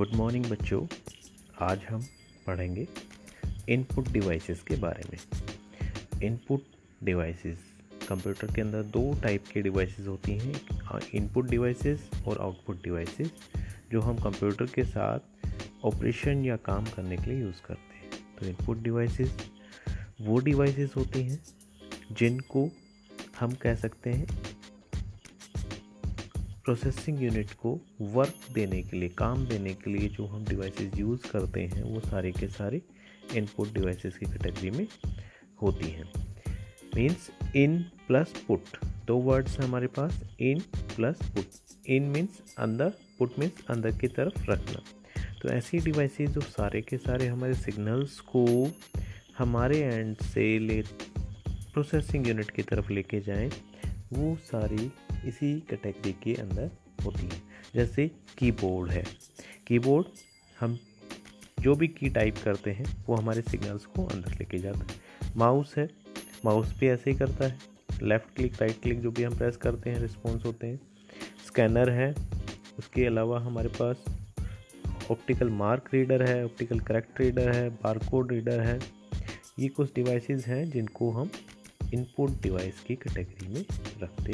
Good morning बच्चों। आज हम पढ़ेंगे इनपुट डिवाइसेस के बारे में। इनपुट डिवाइसेस, कंप्यूटर के अंदर दो टाइप के डिवाइसेस होती हैं इनपुट डिवाइसेस और आउटपुट डिवाइसेस, जो हम कंप्यूटर के साथ ऑपरेशन या काम करने के लिए यूज़ करते हैं। तो इनपुट डिवाइसेस, वो डिवाइसेस होती हैं जिनको हम कह सकते हैं प्रोसेसिंग यूनिट को वर्क देने के लिए, काम देने के लिए जो हम डिवाइसेस यूज़ करते हैं, वो सारे के सारे इनपुट डिवाइसेस की कैटेगरी में होती हैं। मीन्स इन प्लस पुट दो वर्ड्स हैं हमारे पास in plus put in means अंदर पुट मीन्स अंदर की तरफ़ रखना। तो ऐसी डिवाइसेस जो सारे के सारे हमारे सिग्नल्स को हमारे एंड से ले प्रोसेसिंग यूनिट की तरफ़ लेके जाएँ वो सारी इसी कैटेगरी के अंदर होती हैं। जैसे कीबोर्ड है। कीबोर्ड हम जो भी की टाइप करते हैं, वो हमारे सिग्नल्स को अंदर लेके जाता है। माउस है। माउस भी ऐसे ही करता है। लेफ़्ट क्लिक राइट क्लिक जो भी हम प्रेस करते हैं रिस्पॉन्स होते हैं। स्कैनर है। उसके अलावा हमारे पास ऑप्टिकल मार्क रीडर है ऑप्टिकल करेक्ट रीडर है बारकोड रीडर है। ये कुछ डिवाइसेस हैं जिनको हम इनपुट डिवाइस की कैटेगरी में रखते